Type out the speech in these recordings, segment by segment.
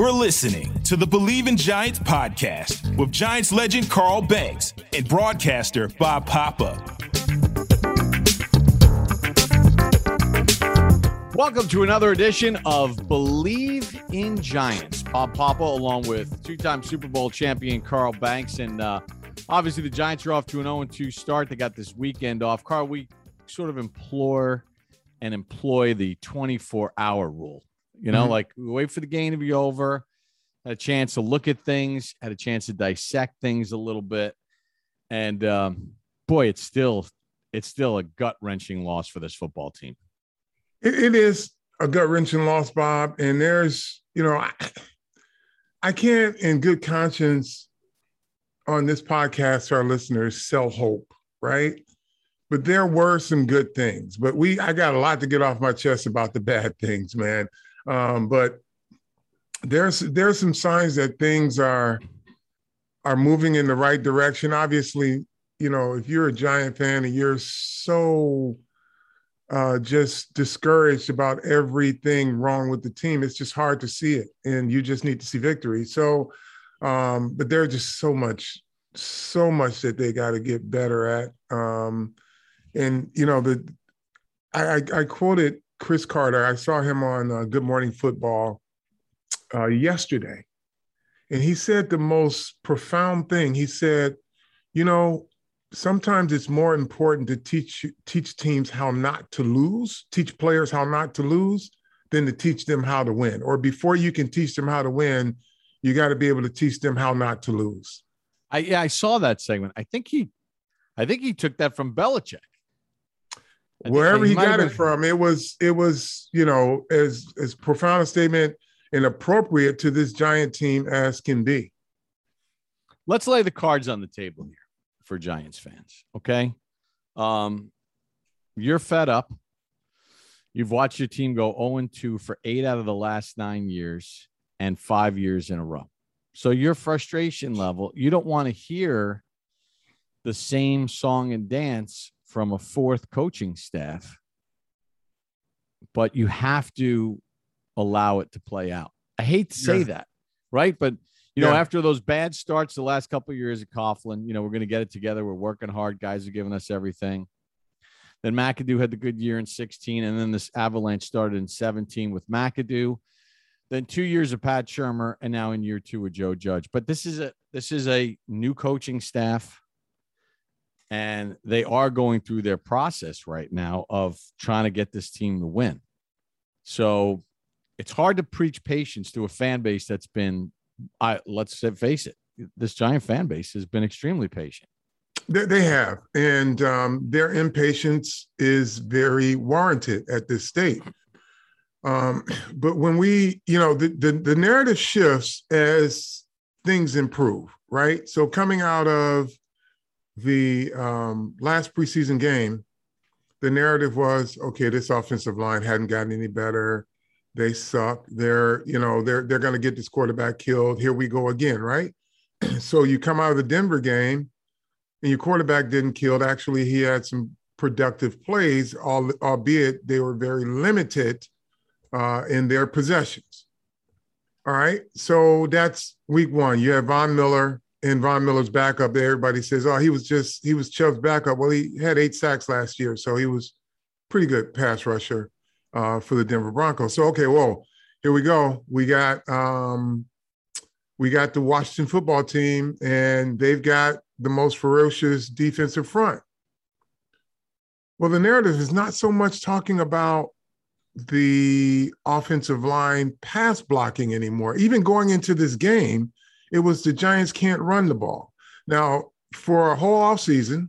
You're listening to the Believe in Giants podcast with Giants legend Carl Banks and broadcaster Bob Papa. Welcome to another edition of Believe in Giants. Bob Papa, along with two time Super Bowl champion Carl Banks. And uh, obviously, the Giants are off to an 0 2 start. They got this weekend off. Carl, we sort of implore and employ the 24 hour rule. You know, mm-hmm. like we wait for the game to be over, had a chance to look at things, had a chance to dissect things a little bit. And um, boy, it's still it's still a gut wrenching loss for this football team. it, it is a gut wrenching loss, Bob. And there's, you know, I, I can't, in good conscience, on this podcast to our listeners, sell hope, right? But there were some good things. But we, I got a lot to get off my chest about the bad things, man. Um, but there's there's some signs that things are are moving in the right direction. Obviously, you know, if you're a Giant fan and you're so uh, just discouraged about everything wrong with the team, it's just hard to see it, and you just need to see victory. So, um, but there's just so much, so much that they got to get better at. Um, and you know, the I, I, I quoted Cris Carter. I saw him on uh, Good Morning Football uh, yesterday, and he said the most profound thing. He said, "You know, sometimes it's more important to teach teach teams how not to lose, teach players how not to lose, than to teach them how to win. Or before you can teach them how to win, you got to be able to teach them how not to lose." I yeah, I saw that segment. I think he, I think he took that from Belichick wherever he, got it from, it was it was you know as as profound a statement and appropriate to this giant team as can be. Let's lay the cards on the table here for Giants fans. Okay, um, you're fed up. You've watched your team go 0 2 for eight out of the last nine years and five years in a row. So your frustration level, you don't want to hear the same song and dance from a fourth coaching staff, but you have to allow it to play out. I hate to say yeah. that, right? But you know, after those bad starts the last couple of years at Coughlin, you know, we're going to get it together. We're working hard. Guys are giving us everything. Then McAdoo had the good year in 16, and then this avalanche started in 17 with McAdoo. Then two years of Pat Shurmur, and now in year two with Joe Judge. But this is a this is a new coaching staff and they are going through their process right now of trying to get this team to win. So it's hard to preach patience to a fan base that's been, I let's face it, this giant fan base has been extremely patient. They have, and um, their impatience is very warranted at this state. Um, but when we, you know, the, the the narrative shifts as things improve, right? So coming out of the um, last preseason game, the narrative was okay, this offensive line hadn't gotten any better. They suck. They're, you know, they're they're gonna get this quarterback killed. Here we go again, right? so you come out of the Denver game and your quarterback didn't killed. Actually, he had some productive plays, albeit they were very limited uh, in their possessions. All right. So that's week one. You have Von Miller, and Von Miller's backup everybody says, oh, he was just, he was Chubb's backup. Well, he had eight sacks last year, so he was pretty good pass rusher uh, for the Denver Broncos. So, okay, well, here we go. We got, um, we got the Washington football team, and they've got the most ferocious defensive front. Well, the narrative is not so much talking about the offensive line pass blocking anymore. Even going into this game, it was the Giants can't run the ball. Now, for a whole offseason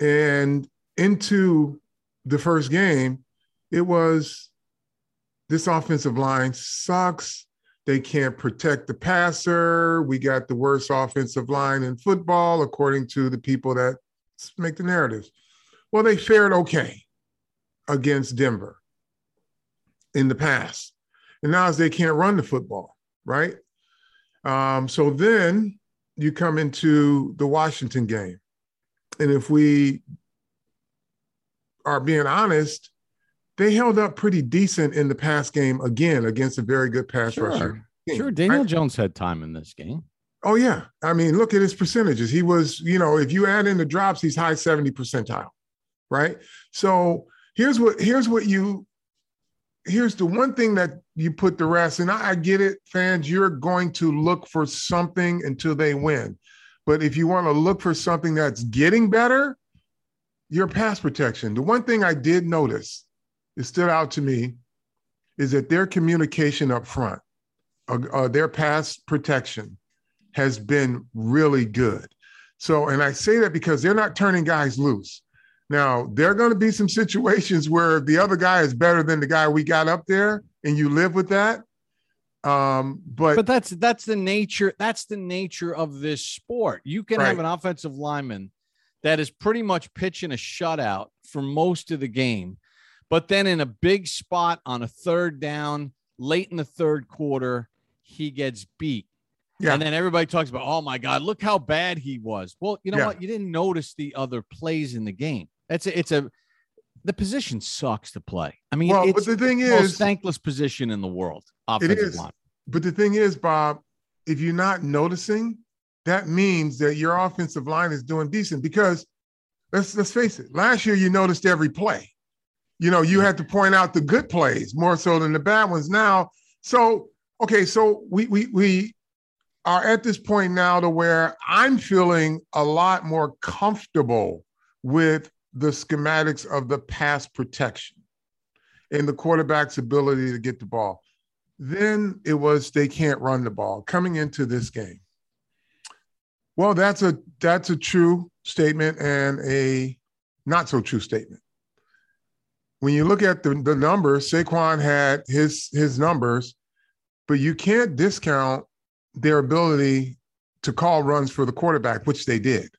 and into the first game, it was this offensive line sucks. They can't protect the passer. We got the worst offensive line in football, according to the people that make the narratives. Well, they fared okay against Denver in the past. And now as they can't run the football, right? Um, so then you come into the Washington game. And if we are being honest, they held up pretty decent in the pass game again against a very good pass sure. rusher. Team, sure, Daniel right? Jones had time in this game. Oh yeah, I mean, look at his percentages. He was, you know, if you add in the drops, he's high seventy percentile, right? So here's what here's what you here's the one thing that you put the rest, and I, I get it, fans. You're going to look for something until they win, but if you want to look for something that's getting better, your pass protection. The one thing I did notice, it stood out to me, is that their communication up front, uh, uh, their pass protection has been really good. So, and I say that because they're not turning guys loose. Now, there are going to be some situations where the other guy is better than the guy we got up there, and you live with that. Um, but but that's that's the nature. That's the nature of this sport. You can right. have an offensive lineman that is pretty much pitching a shutout for most of the game, but then in a big spot on a third down, late in the third quarter, he gets beat yeah. And then everybody talks about, oh my God, look how bad he was. Well, you know yeah. what? You didn't notice the other plays in the game. That's a, it's a the position sucks to play. I mean, well, but the thing the is, most thankless position in the world. It is. Line. But the thing is, Bob, if you're not noticing, that means that your offensive line is doing decent. Because let's let's face it, last year you noticed every play. You know, you had to point out the good plays more so than the bad ones. Now, so okay, so we we we are at this point now to where I'm feeling a lot more comfortable with the schematics of the pass protection and the quarterback's ability to get the ball. Then it was they can't run the ball coming into this game. Well, that's a that's a true statement and a not so true statement. When you look at the, the numbers, Saquon had his his numbers, but you can't discount their ability to call runs for the quarterback, which they did.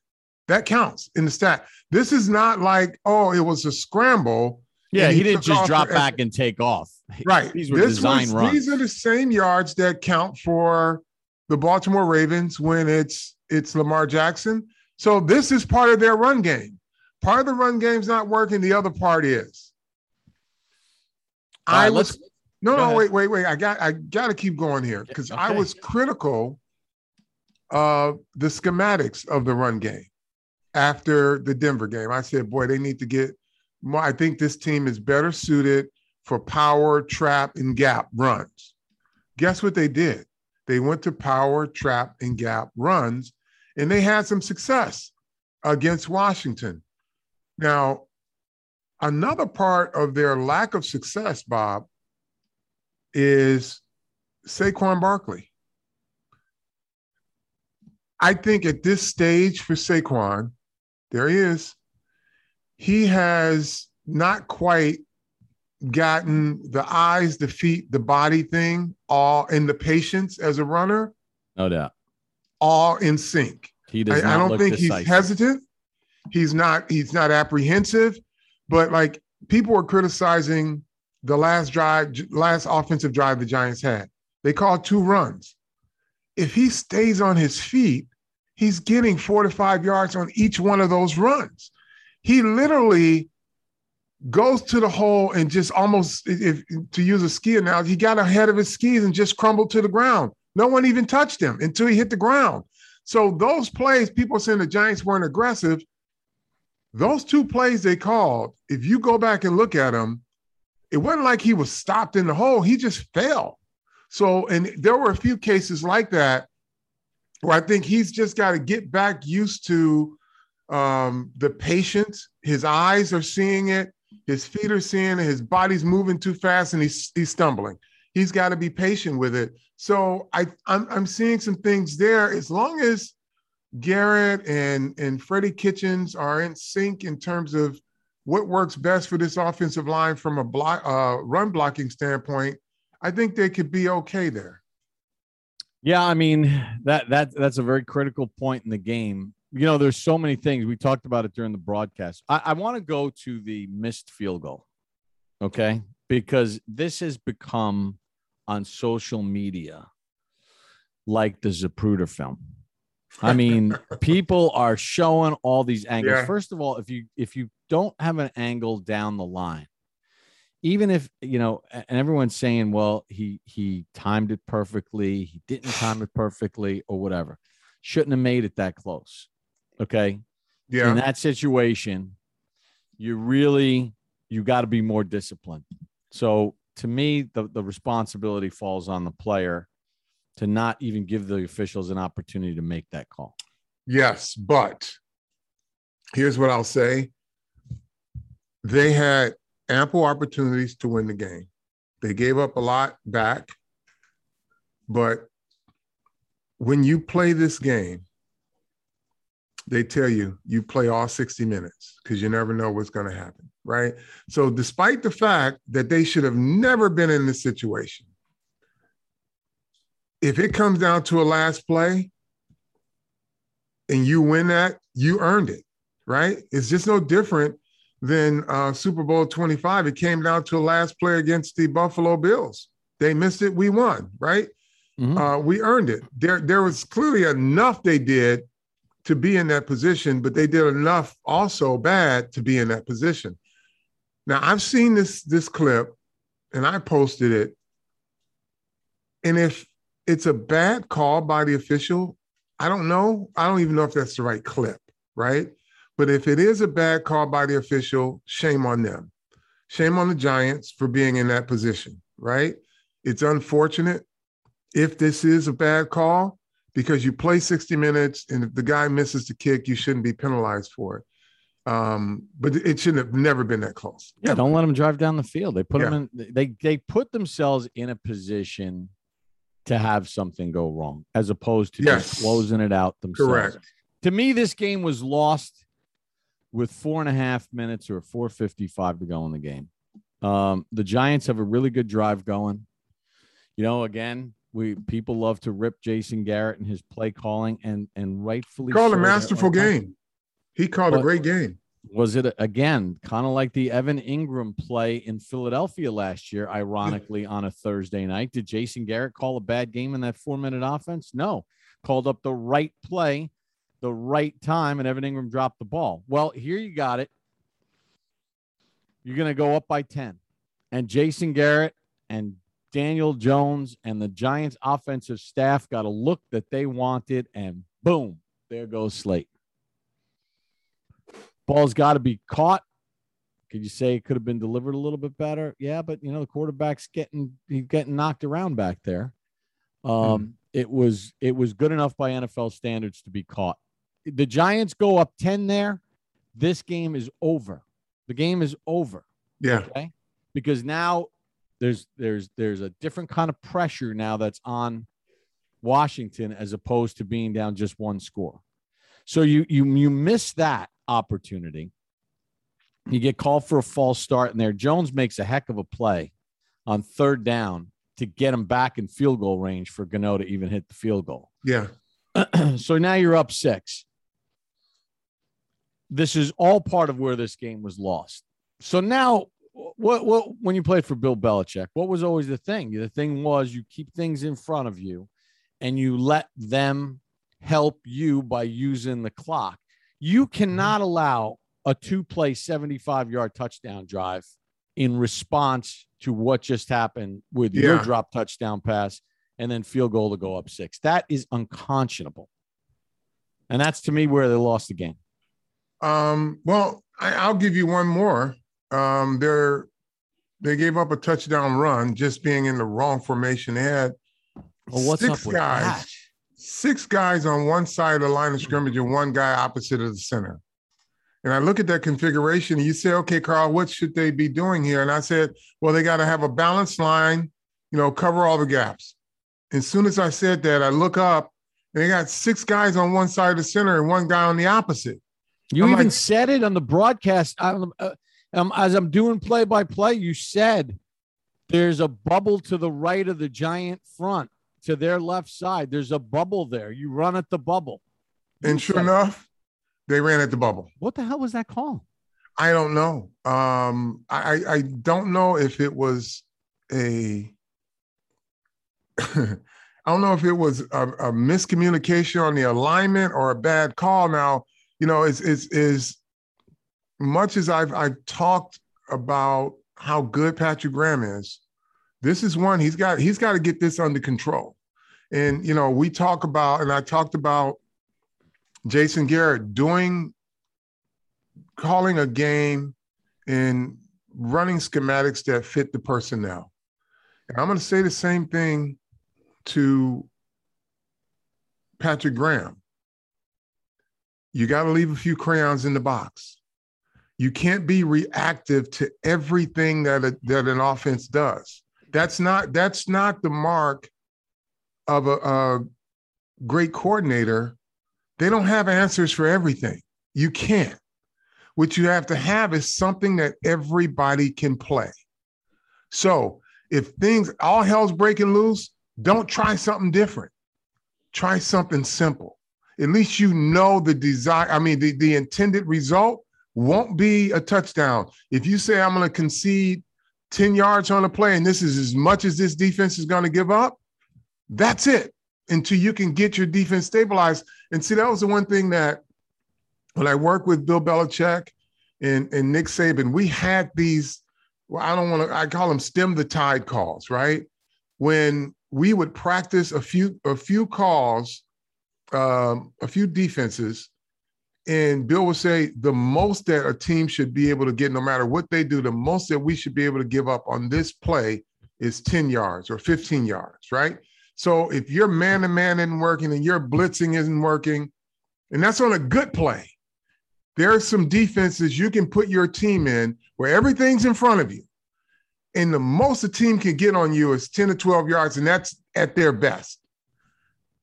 That counts in the stat. This is not like, oh, it was a scramble. Yeah, he, he didn't just drop back and take off. Right. These were this design was, runs. These are the same yards that count for the Baltimore Ravens when it's it's Lamar Jackson. So this is part of their run game. Part of the run game's not working. The other part is. I was no, no, wait, wait, wait. I got I got to keep going here because okay. I was critical of the schematics of the run game after the Denver game. I said, boy, they need to get more. I think this team is better suited for power, trap, and gap runs. Guess what they did? They went to power, trap, and gap runs, and they had some success against Washington. Now, another part of their lack of success, Bob, is Saquon Barkley. I think at this stage for Saquon, there he is. He has not quite gotten the eyes, the feet, the body thing all in the patience as a runner. No doubt. All in sync. He does I, I don't think decisive. he's hesitant. He's not, he's not apprehensive, but like people were criticizing the last drive, last offensive drive the Giants had. They called two runs. If he stays on his feet, he's getting four to five yards on each one of those runs. He literally goes to the hole and just almost, if to use a ski analogy, he got ahead of his skis and just crumbled to the ground. No one even touched him until he hit the ground. So those plays, people saying the Giants weren't aggressive. Those two plays they called, if you go back and look at them, it wasn't like he was stopped in the hole. He just fell. So, and there were a few cases like that where I think he's just got to get back used to um, the patience. His eyes are seeing it, his feet are seeing it, his body's moving too fast, and he's he's stumbling. He's got to be patient with it. So I I'm, I'm seeing some things there. As long as Garrett and and Freddie Kitchens are in sync in terms of what works best for this offensive line from a block uh, run blocking standpoint, I think they could be okay there. Yeah, I mean that that that's a very critical point in the game. You know, there's so many things we talked about it during the broadcast. I, I want to go to the missed field goal, okay? Because this has become on social media like the Zapruder film. I mean, people are showing all these angles. Yeah. First of all, if you if you don't have an angle down the line, even if you know, and everyone's saying, well, he he timed it perfectly, he didn't time it perfectly, or whatever, shouldn't have made it that close. Okay, Yeah. in that situation, you really you got to be more disciplined. So to me, the, the responsibility falls on the player to not even give the officials an opportunity to make that call. Yes, but here's what I'll say. They had ample opportunities to win the game. They gave up a lot back. But when you play this game, they tell you you play all 60 minutes because you never know what's going to happen, right? So, despite the fact that they should have never been in this situation, if it comes down to a last play, and you win that, you earned it, right? It's just no different than uh, Super Bowl 25. It came down to a last play against the Buffalo Bills. They missed it, we won, right? Mhm. Uh, we earned it. There, there was clearly enough they did to be in that position, but they did enough also bad to be in that position. Now I've seen this this clip, and I posted it. And if it's a bad call by the official, I don't know. I don't even know if that's the right clip, right? But if it is a bad call by the official, shame on them. Shame on the Giants for being in that position, right? It's unfortunate if this is a bad call because you play 60 minutes and if the guy misses the kick, you shouldn't be penalized for it. Um, but it shouldn't have never been that close. Yeah, don't let them drive down the field. They put Yeah. them in. They they put themselves in a position to have something go wrong, as opposed to Yes. just closing it out themselves. Correct. To me, this game was lost with four and a half minutes or four fifty five to go in the game. Um, the Giants have a really good drive going. You know, again, we people love to rip Jason Garrett and his play calling, and and rightfully He called so. a masterful game. He called a great game. was it again kind of like the Evan Engram play in Philadelphia last year, ironically on a Thursday night? Did Jason Garrett call a bad game in that four minute offense? No, called up the right play, the right time, and Evan Engram dropped the ball. Well, here you got it. You're going to go up by 10, and Jason Garrett and Daniel Jones and the Giants offensive staff got a look that they wanted, and boom, there goes Slayton. Ball's got to be caught. Could you say it could have been delivered a little bit better? Yeah, but you know the quarterback's getting he's getting knocked around back there. Um, it was it was good enough by NFL standards to be caught. The Giants go up ten there. This game is over. The game is over Yeah. okay because now there's there's there's a different kind of pressure now that's on washington as opposed to being down just one score so you you you miss that opportunity you get called for a false start in there jones makes a heck of a play on third down to get him back in field goal range for Gano to even hit the field goal Yeah. so now you're up six. This is all part of where this game was lost. So now, what what when you played for Bill Belichick, what was always the thing? The thing was you keep things in front of you, and you let them help you by using the clock. You mm-hmm. cannot allow a two-play 75-yard touchdown drive in response to what just happened with your drop touchdown pass and then field goal to go up six. That is unconscionable. And that's to me where they lost the game. Um, well, I, I'll give you one more. Um, they're they gave up a touchdown run just being in the wrong formation. They had Well, six guys, six guys on one side of the line of scrimmage and one guy opposite of the center. And I look at that configuration and you say, okay, Carl, what should they be doing here? And I said, well, they got to have a balanced line, you know, cover all the gaps. And as soon as I said that, I look up and they got six guys on one side of the center and one guy on the opposite. You I'm even like- said it on the broadcast. I, uh, um, as I'm doing play by play, you said There's a bubble to the right of the giant front to their left side. There's a bubble there. You run at the bubble. And sure enough, they ran at the bubble. What the hell was that call? I don't know. Um, I I don't know if it was a. I don't know if it was a, a, miscommunication on the alignment or a bad call. Now, you know, is is is much as I've I've talked about how good Patrick Graham is, this is one he's got he's got to get this under control. And you know, we talk about, and I talked about Jason Garrett doing calling a game and running schematics that fit the personnel. And I'm going to say the same thing to Patrick Graham. You got to leave a few crayons in the box. You can't be reactive to everything that a, that an offense does. That's not that's not the mark of a, a great coordinator. They don't have answers for everything. You can't. What you have to have is something that everybody can play. So if things all hell's breaking loose, don't try something different. Try something simple. At least you know the desire. I mean, the, the intended result won't be a touchdown. If you say, I'm going to concede 10 yards on a play and this is as much as this defense is going to give up, that's it until you can get your defense stabilized. And see, that was the one thing that when I worked with Bill Belichick and, and Nick Saban, we had these, well, I don't want to, I call them stem the tide calls, right? When we would practice a few a few calls, um, a few defenses, and Bill would say the most that a team should be able to get, no matter what they do, the most that we should be able to give up on this play is 10 yards or 15 yards, right? So if your man to man isn't working and your blitzing isn't working, and that's on a good play, there are some defenses you can put your team in where everything's in front of you and the most a team can get on you is 10 to 12 yards, and that's at their best.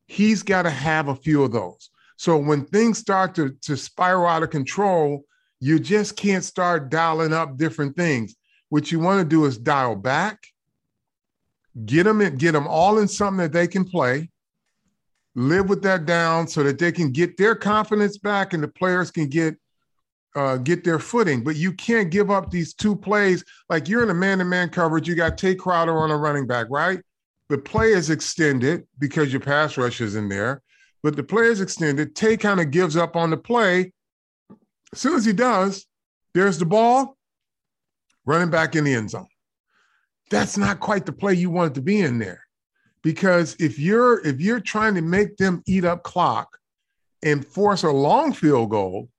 He's got to have a few of those. So when things start to, to spiral out of control, you just can't start dialing up different things. What you want to do is dial back, get them in, get them all in something that they can play, live with that down so that they can get their confidence back and the players can get uh, get their footing. But you can't give up these two plays. Like you're in a man-to-man coverage, you got Tae Crowder on a running back, right? The play is extended because your pass rush is in there, but the play is extended. Tae kind of gives up on the play. As soon as he does, there's the ball running back in the end zone. That's not quite the play you want to be in there. Because if you're if you're trying to make them eat up clock and force a long field goal,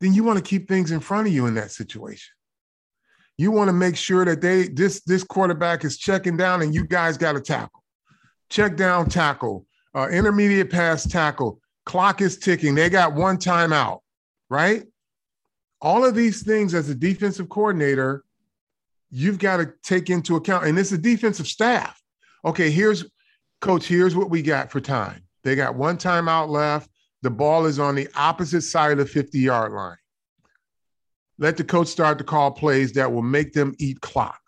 then you want to keep things in front of you in that situation. You want to make sure that they this this quarterback is checking down and you guys got to tackle. Check down, tackle, uh, intermediate pass tackle. Clock is ticking. They got one timeout, right? All of these things as a defensive coordinator, you've got to take into account. And it's a defensive staff. Okay, here's coach, here's what we got for time. They got one timeout left. The ball is on the opposite side of the 50 yard line. Let the coach start to call plays that will make them eat clock.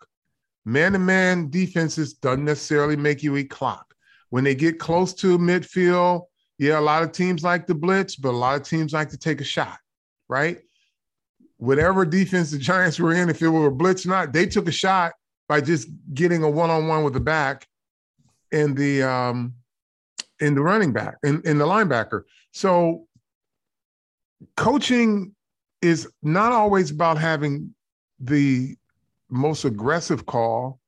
Man to man defenses doesn't necessarily make you eat clock. When they get close to midfield, yeah, a lot of teams like to blitz, but a lot of teams like to take a shot, right? Whatever defense the Giants were in, if it were a blitz or not, they took a shot by just getting a one-on-one with the back and the um in the running back and in, in the linebacker. So coaching is not always about having the most aggressive call.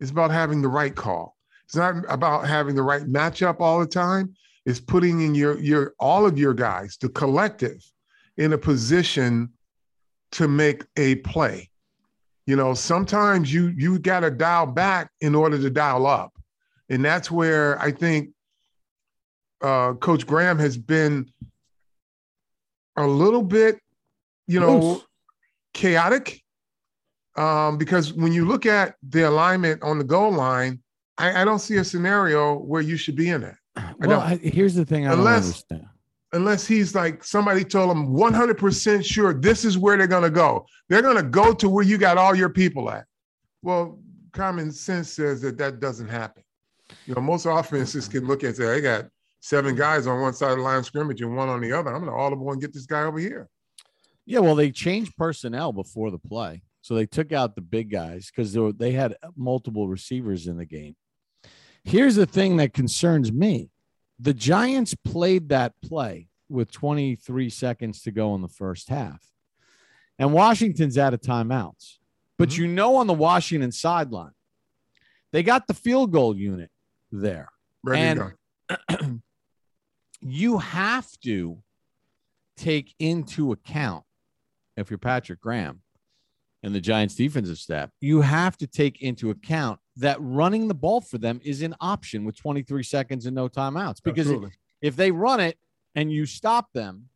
It's about having the right call. It's not about having the right matchup all the time. It's putting in your your all of your guys, the collective, in a position to make a play. You know, sometimes you you got to dial back in order to dial up, and that's where I think uh, Coach Graham has been a little bit, you know, Oof. chaotic. Um, because when you look at the alignment on the goal line, I, I don't see a scenario where you should be in it. Well, I, here's the thing I unless, understand. Unless he's like somebody told him 100% sure this is where they're going to go. They're going to go to where you got all your people at. Well, common sense says that that doesn't happen. You know, most offenses can look and say, "I got seven guys on one side of the line of scrimmage and one on the other. I'm going to all of one get this guy over here." Yeah, well, they changed personnel before the play, so they took out the big guys because they, they had multiple receivers in the game. Here's the thing that concerns me: the Giants played that play with 23 seconds to go in the first half, and Washington's out of timeouts. But mm-hmm. you know, on the Washington sideline, they got the field goal unit there. Ready and you have to take into account if you're Patrick Graham and the Giants defensive staff, you have to take into account that running the ball for them is an option with 23 seconds and no timeouts. Because if, if they run it and you stop them,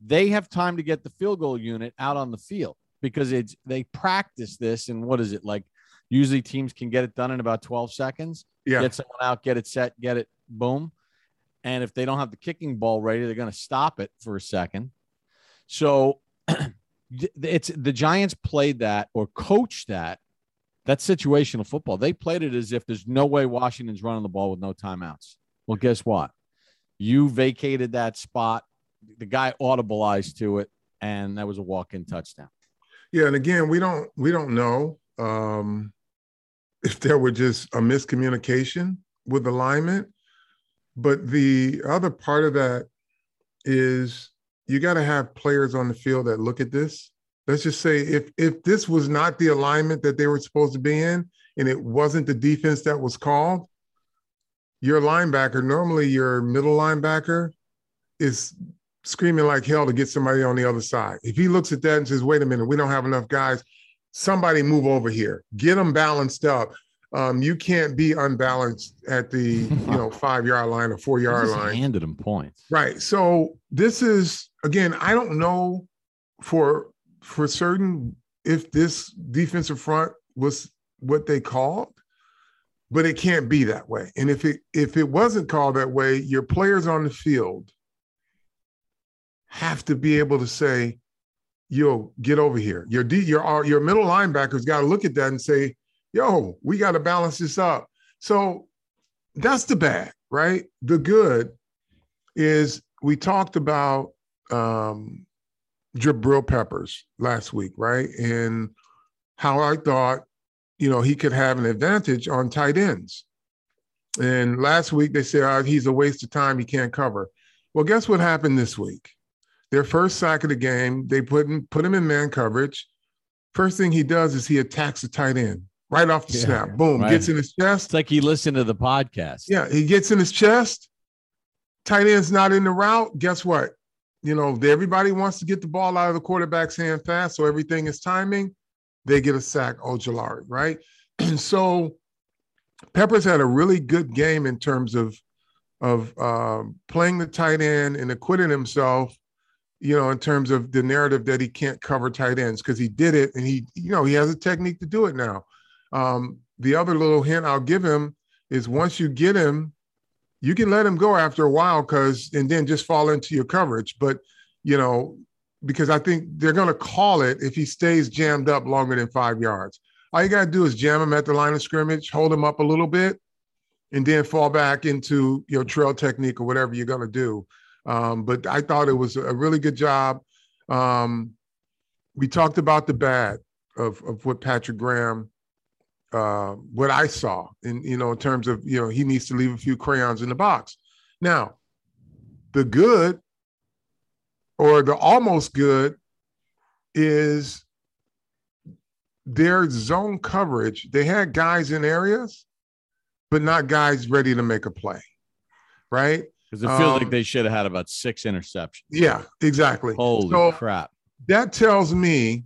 they have time to get the field goal unit out on the field because it's they practice this and what is it like usually teams can get it done in about 12 seconds yeah. get someone out get it set get it boom. And if they don't have the kicking ball ready they're going to stop it for a second. So it's the giants played that or coached that that's situational football. They played it as if there's no way washington's running the ball with no timeouts. Well guess what? You vacated that spot. The guy audibleized to it and that was a walk-in touchdown. Yeah, and again, we don't we don't know um, if there were just a miscommunication with alignment, but the other part of that is you got to have players on the field that look at this. Let's just say if if this was not the alignment that they were supposed to be in, and it wasn't the defense that was called, your linebacker, normally your middle linebacker, is screaming like hell to get somebody on the other side. If he looks at that and says, wait a minute, we don't have enough guys, somebody move over here, get them balanced up. Um, you can't be unbalanced at the you know five yard line or four yard line. Handed him points, right? So this is again, I don't know for for certain if this defensive front was what they called, but it can't be that way. And if it if it wasn't called that way, your players on the field have to be able to say, yo, get over here. Your D, your uh, your middle linebackers got to look at that and say, yo, we got to balance this up. So that's the bad, right? The good is we talked about um, Jabril Peppers last week, right? And how I thought, you know, he could have an advantage on tight ends. And last week they said oh, he's a waste of time. He can't cover. Well, guess what happened this week? Their first sack of the game, they put him, put him in man coverage. First thing he does is he attacks the tight end right off the yeah, snap. Boom, right. gets in his chest. It's like he listened to the podcast. Yeah, he gets in his chest. Tight end's not in the route. Guess what? You know, everybody wants to get the ball out of the quarterback's hand fast, so everything is timing. They get a sack, Ojulari, right? And so Peppers had a really good game in terms of of um, playing the tight end and acquitting himself you know, in terms of the narrative that he can't cover tight ends because he did it and he, you know, he has a technique to do it now. Um, the other little hint I'll give him is once you get him, you can let him go after a while because and then just fall into your coverage. But you know, because I think they're going to call it if he stays jammed up longer than five yards. All you got to do is jam him at the line of scrimmage, hold him up a little bit, and then fall back into your trail technique or whatever you're going to do. Um, but I thought it was a really good job. Um, we talked about the bad of, of what Patrick Graham, uh, what I saw in, you know, in terms of, you know, he needs to leave a few crayons in the box. Now, the good or the almost good is their zone coverage. They had guys in areas, but not guys ready to make a play, right? Because it feels um, like they should have had about six interceptions. Yeah, exactly. Holy so crap. That tells me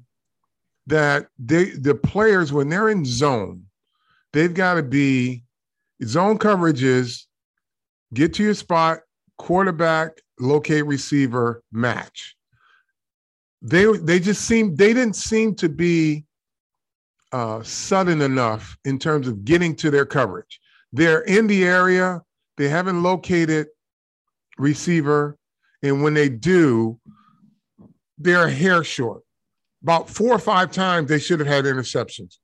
that they the players, when they're in zone, they've got to be zone coverages, get to your spot, quarterback, locate receiver, match. They they just seem they didn't seem to be uh, sudden enough in terms of getting to their coverage. They're in the area. They haven't located receiver. And when they do, they're hair short. About four or five times they should have had interceptions.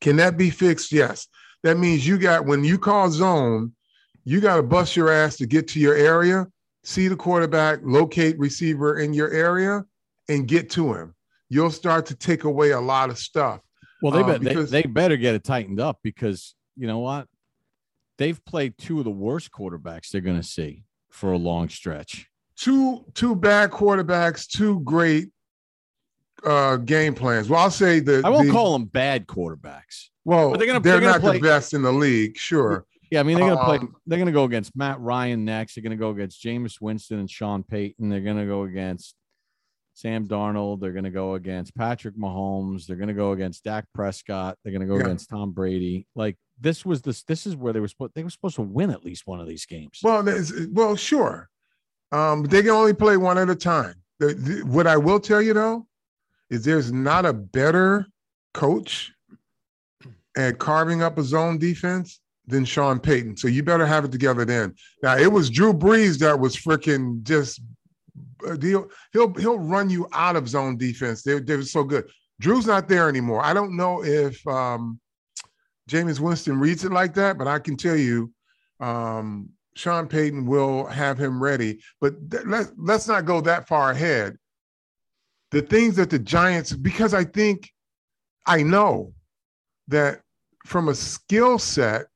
Can that be fixed? Yes. That means you got when you call zone, you got to bust your ass to get to your area, see the quarterback, locate receiver in your area, and get to him. You'll start to take away a lot of stuff. Well, they, uh, bet, because- they, they better get it tightened up because you know what? They've played two of the worst quarterbacks they're going to see for a long stretch. Two two bad quarterbacks, two great uh game plans. Well, I'll say the I won't the- call them bad quarterbacks. well, but they're gonna- they're, they're gonna not play- the best in the league, sure. Yeah, I mean they're going to play. Um, They're going to go against Matt Ryan next. They're going to go against Jameis Winston and Sean Payton. They're going to go against Sam Darnold. They're going to go against Patrick Mahomes. They're going to go against Dak Prescott. They're going to go Yeah. against Tom Brady. Like this was this. This is where they were supposed. They were supposed to win at least one of these games. Well, well, sure. Um, they can only play one at a time. The- the- what I will tell you though is there's not a better coach at carving up a zone defense than Sean Payton. So you better have it together then. Now it was Drew Brees that was freaking just uh, he'll he'll he'll run you out of zone defense. They they were so good. Drew's not there anymore. I don't know if um Jameis Winston reads it like that, but I can tell you um Sean Payton will have him ready. But th- let, let's not go that far ahead. The things that the Giants, because I think I know that from a skill set,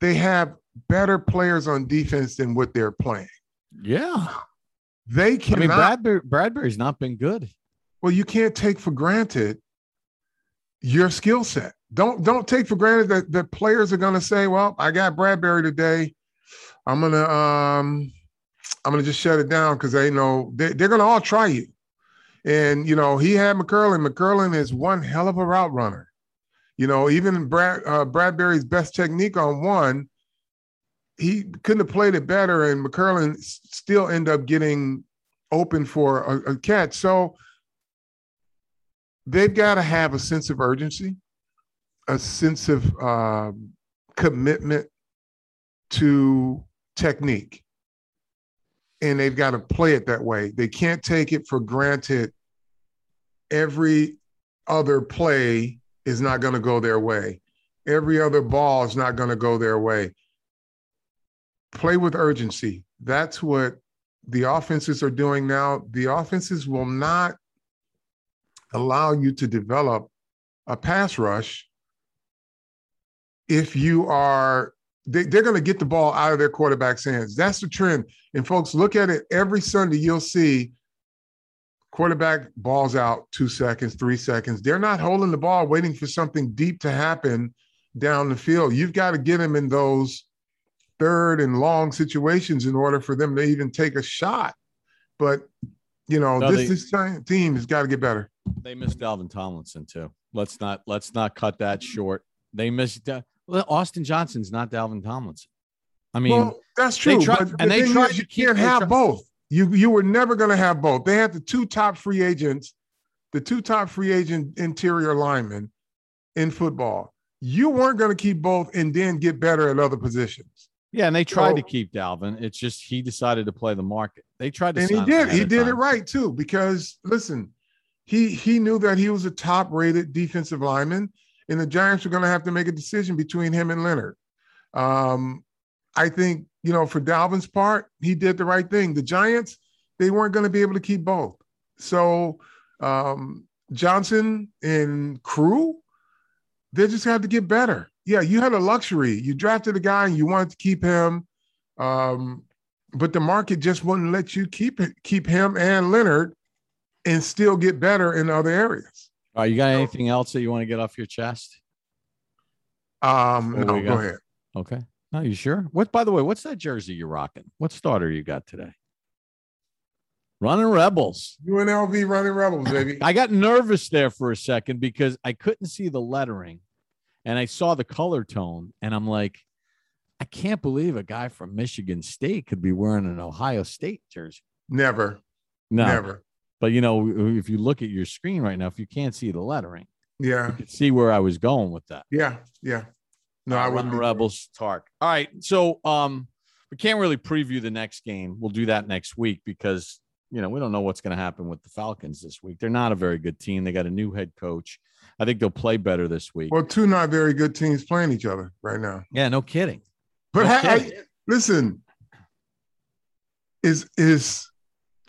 they have better players on defense than what they're playing. yeah, They can. I mean Bradberry, Bradberry's not been good. well, you can't take for granted your skill set. Don't don't take for granted that that players are going to say, "Well, I got Bradberry today. I'm gonna um, I'm gonna just shut it down because they know they, they're going to all try you." And you know, he had McLaurin. McLaurin is one hell of a route runner. You know, even Brad uh, Bradberry's best technique on one, he couldn't have played it better, and McLaurin still end up getting open for a, a catch. So they've got to have a sense of urgency, a sense of um, commitment to technique. And they've got to play it that way. They can't take it for granted. Every other play is not going to go their way. Every other ball is not going to go their way. Play with urgency. That's what the offenses are doing now. The offenses will not allow you to develop a pass rush if you are they, they're going to get the ball out of their quarterback's hands that's the trend and folks look at it every sunday you'll see quarterback balls out two seconds three seconds they're not holding the ball waiting for something deep to happen down the field you've got to get them in those third and long situations in order for them to even take a shot but you know No, this they- this team has got to get better They missed Dalvin Tomlinson too. Let's not let's not cut that short. They missed well, Austin Johnson's not Dalvin Tomlinson. I mean, well, that's true. tried- but the and they tried is, to you keep- can't have tried- both. You you were never going to have both. They had the two top free agents, the two top free agent interior linemen in football. You weren't going to keep both and then get better at other positions. yeah, and they tried to keep Dalvin. It's just he decided to play the market. They tried to And he did. He did it right too. Because listen, he he knew that he was a top rated defensive lineman, and the Giants were going to have to make a decision between him and Leonard. Um, I think you know for Dalvin's part, he did the right thing. The Giants they weren't going to be able to keep both. So um, Johnson and Crew, they just had to get better. Yeah, you had a luxury. You drafted a guy and you wanted to keep him. Um, but the market just wouldn't let you keep it, keep him and Leonard and still get better in other areas. All right, you got anything else that you want to get off your chest? Um, no, go ahead. Okay. No, you sure? What by the way, what's that jersey you're rocking? What starter you got today? Running Rebels. UNLV running rebels, baby. I got nervous there for a second because I couldn't see the lettering and I saw the color tone and I'm like, I can't believe a guy from Michigan State could be wearing an Ohio State jersey. Never, No, never. but you know, if you look at your screen right now, if you can't see the lettering, Yeah, you can see where I was going with that. yeah, yeah. No, I wouldn't. Rebels Tark. All right, so um, we can't really preview the next game. We'll do that next week because you know, we don't know what's going to happen with the Falcons this week. They're not a very good team. They got a new head coach. I think they'll play better this week. Well, two not very good teams playing each other right now. Yeah, no kidding. But No I, I, listen, is is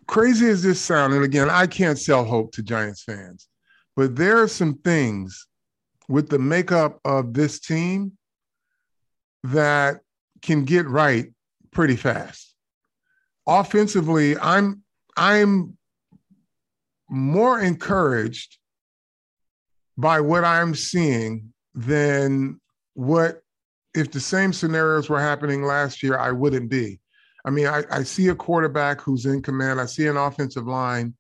crazy as this sound, and again, I can't sell hope to Giants fans, but there are some things with the makeup of this team that can get right pretty fast. Offensively, I'm I'm more encouraged by what I'm seeing than what if the same scenarios were happening last year, I wouldn't be. I mean, I, I see a quarterback who's in command. I see an offensive line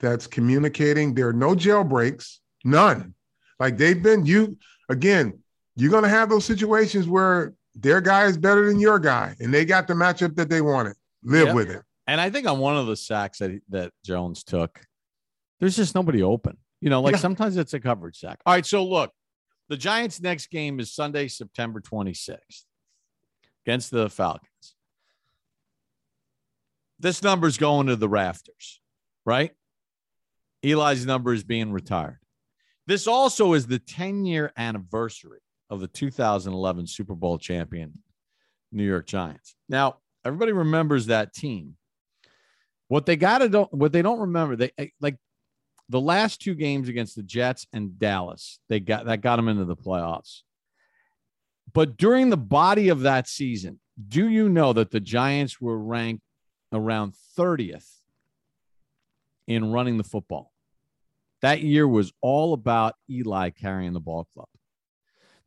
that's communicating. There are no jailbreaks, none. Like they've been, you again, you're going to have those situations where their guy is better than your guy and they got the matchup that they wanted. Live Yep. with it. And I think on one of the sacks that that Jones took, there's just nobody open. You know, like Yeah. sometimes it's a coverage sack. All right, so look, the Giants' next game is Sunday, September 26th against the Falcons. This number's going to the rafters, right? Eli's number is being retired. This also is the 10 year anniversary of the 2011 Super Bowl champion New York Giants. Now, everybody remembers that team. What they got to don't what they don't remember they eh, like the last two games against the Jets and Dallas. They got that got them into the playoffs. But during the body of that season, do you know that the Giants were ranked around 30th in running the football? That year was all about Eli carrying the ball club.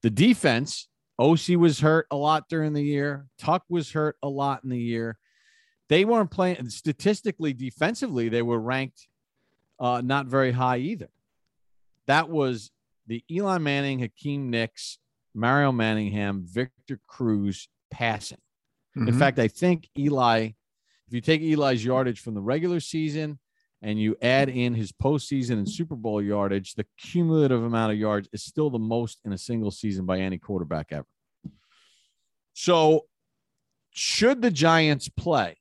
The defense, Osi was hurt a lot during the year. Tuck was hurt a lot in the year. They weren't playing statistically, defensively, they were ranked uh, not very high either. That was the Eli Manning, Hakeem Nicks, Mario Manningham, Victor Cruz passing. In Mhm. fact, I think Eli, if you take Eli's yardage from the regular season and you add in his postseason and Super Bowl yardage, the cumulative amount of yards is still the most in a single season by any quarterback ever. So, should the Giants play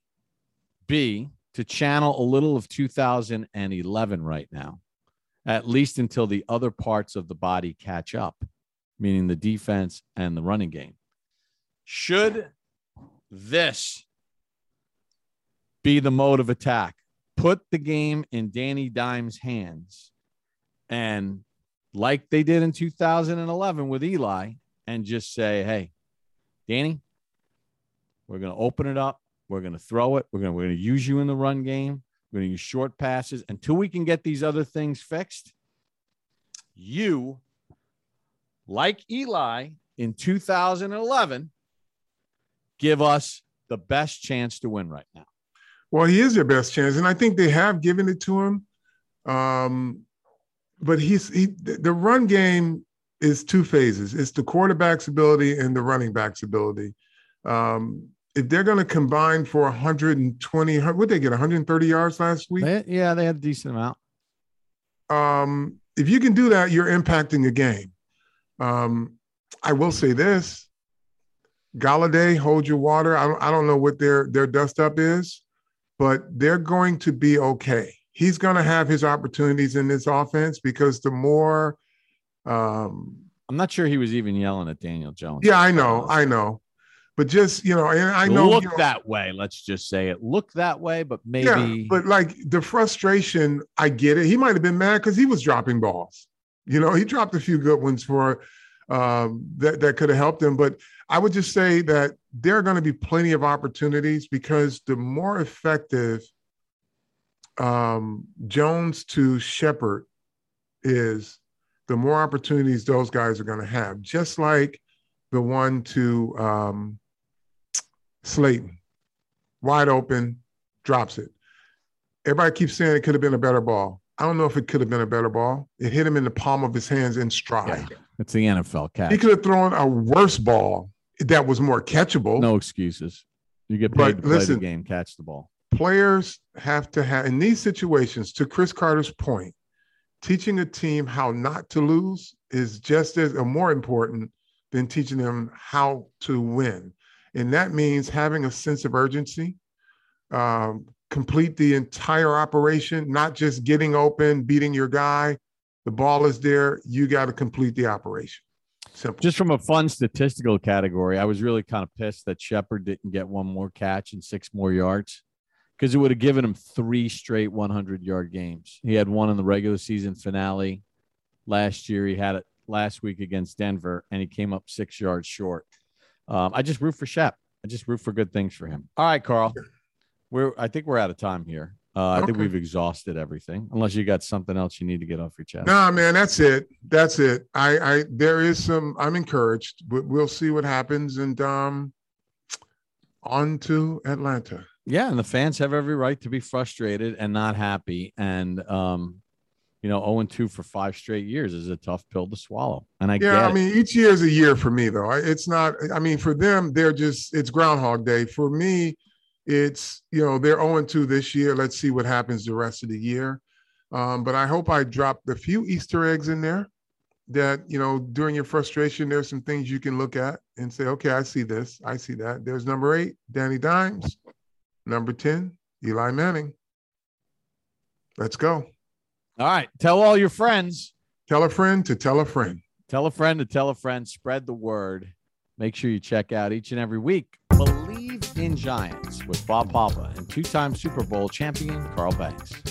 be to channel a little of 2011 right now, at least until the other parts of the body catch up, meaning the defense and the running game? Should this be the mode of attack? Put the game in Danny Dimes' hands and like they did in 2011 with Eli and just say, hey, Danny, we're going to open it up. We're going to throw it. We're going we're going to use you in the run game. We're going to use short passes until we can get these other things fixed. You, like Eli in 2011, give us the best chance to win right now. Well, he is their best chance, and I think they have given it to him. Um, but he's he the run game is two phases. It's the quarterback's ability and the running back's ability. Um, if they're going to combine for 120, what they get 130 yards last week? They- yeah, they had a decent amount. um, if you can do that, you're impacting the game. Um, I will say this: Golladay, hold your water. I don't, I don't know what their their dust up is, but they're going to be okay. He's going to have his opportunities in this offense because the more, um, I'm not sure he was even yelling at Daniel Jones. yeah, I know, I know, but just you know, and I know look you know, that way. Let's just say it. Look that way, but maybe. Yeah, but like the frustration, I get it. He might have been mad because he was dropping balls. You know, he dropped a few good ones for um, that that could have helped him. But I would just say that there are going to be plenty of opportunities because the more effective um, Jones to Shepard is, the more opportunities those guys are going to have. Just like the one to um, Slayton, wide open, drops it. Everybody keeps saying it could have been a better ball. I don't know if it could have been a better ball. It hit him in the palm of his hands in stride. it's the NFL catch. He could have thrown a worse ball that was more catchable. no excuses. You get paid But to play the game, catch the ball. Players have to have, in these situations, to Chris Carter's point, teaching a team how not to lose is just as or more important than teaching them how to win. And that means having a sense of urgency, um, complete the entire operation, not just getting open, beating your guy. The ball is there. You got to complete the operation. Simple. Just from a fun statistical category, I was really kind of pissed that Shepard didn't get one more catch and six more yards because it would have given him three straight 100 yard games. He had one in the regular season finale last year. He had it last week against Denver, and he came up six yards short. Um, I just root for Shep. I just root for good things for him. All right, Carl. We're I think we're out of time here. Uh, I think we've exhausted everything, unless you got something else you need to get off your chest. Nah, man, that's it. That's it. I, I, there is some. I'm encouraged, but we'll see what happens. And um, on to Atlanta. Yeah, and the fans have every right to be frustrated and not happy. And um, you know, 0 2 for five straight years is a tough pill to swallow. And I yeah, I it. mean, each year is a year for me, though. It's not, I mean, for them, they're just, it's Groundhog Day. For me, it's, you know, they're 0 2 this year. Let's see what happens the rest of the year. Um, but I hope I dropped a few Easter eggs in there that, you know, during your frustration, there's some things you can look at and say, okay, I see this. I see that. There's number eight, Danny Dimes. Number 10, Eli Manning. Let's go. All right. Tell all your friends. Tell a friend to tell a friend. Tell a friend to tell a friend. Spread the word. Make sure you check out each and every week. Bleav in Giants with Bob Papa and two time Super Bowl champion Carl Banks.